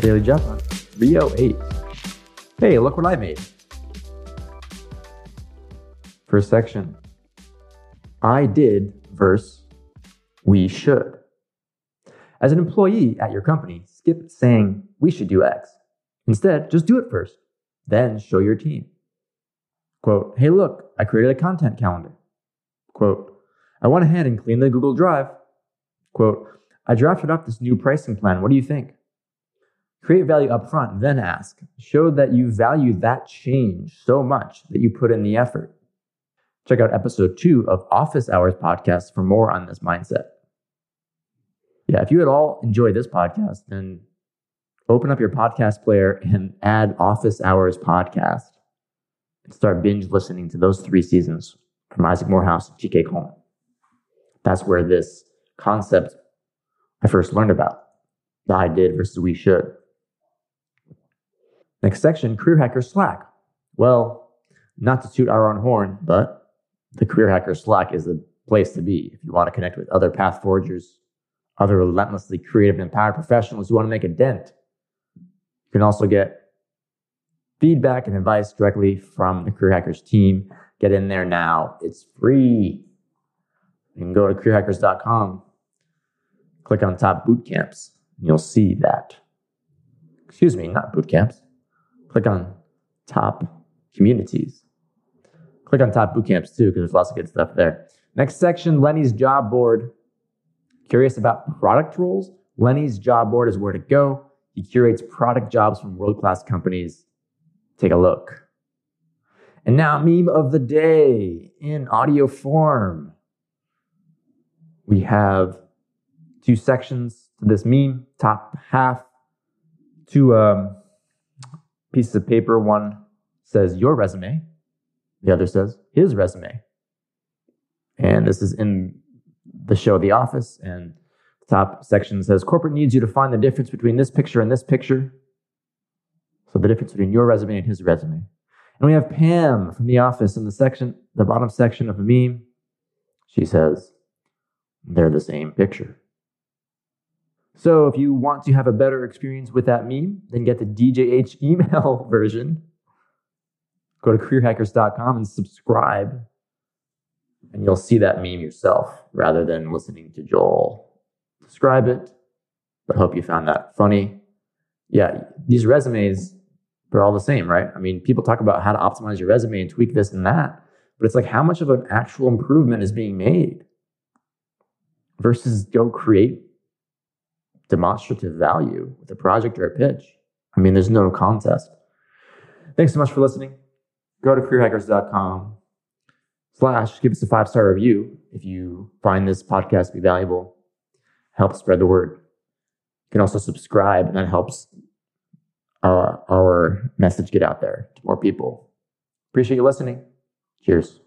Daily Job Hunt 308. Hey, look what I made. First section. I did verse we should. As an employee at your company, skip saying we should do X. Instead, just do it first. Then show your team. Quote, hey, look, I created a content calendar. Quote, I went ahead and cleaned the Google Drive. Quote, I drafted up this new pricing plan. What do you think? Create value up front, then ask. Show that you value that change so much that you put in the effort. Check out episode two of Office Hours podcast for more on this mindset. Yeah, if you at all enjoy this podcast, then open up your podcast player and add Office Hours podcast and start binge listening to those three seasons from Isaac Morehouse and TK Coleman. That's where this concept I first learned about the I did versus we should. Next section, Career Hacker Slack. Well, not to toot our own horn, but the Career Hacker Slack is the place to be if you want to connect with other path forgers, other relentlessly creative and empowered professionals who want to make a dent. You can also get feedback and advice directly from the Career Hackers team. Get in there now. It's free. You can go to careerhackers.com, click on top boot camps, and you'll see that. Excuse me, not boot camps. Click on top communities. Click on top boot camps too, because there's lots of good stuff there. Next section Lenny's job board. Curious about product roles? Lenny's job board is where to go. He curates product jobs from world class companies. Take a look. And now, meme of the day in audio form. We have two sections to this meme. Top half, two um, pieces of paper. One says your resume, the other says his resume. And this is in the show The Office. And the top section says corporate needs you to find the difference between this picture and this picture. So the difference between your resume and his resume. And we have Pam from The Office in the section, the bottom section of the meme. She says, they're the same picture. So if you want to have a better experience with that meme, then get the DJH email version. Go to careerhackers.com and subscribe, and you'll see that meme yourself rather than listening to Joel describe it. But hope you found that funny. Yeah, these resumes, they're all the same, right? I mean, people talk about how to optimize your resume and tweak this and that, but it's like how much of an actual improvement is being made versus go create demonstrative value with a project or a pitch. I mean, there's no contest. Thanks so much for listening. Go to careerhackers.com slash give us a five star review if you find this podcast to be valuable. Help spread the word. You can also subscribe, and that helps our, our message get out there to more people. Appreciate you listening. Cheers.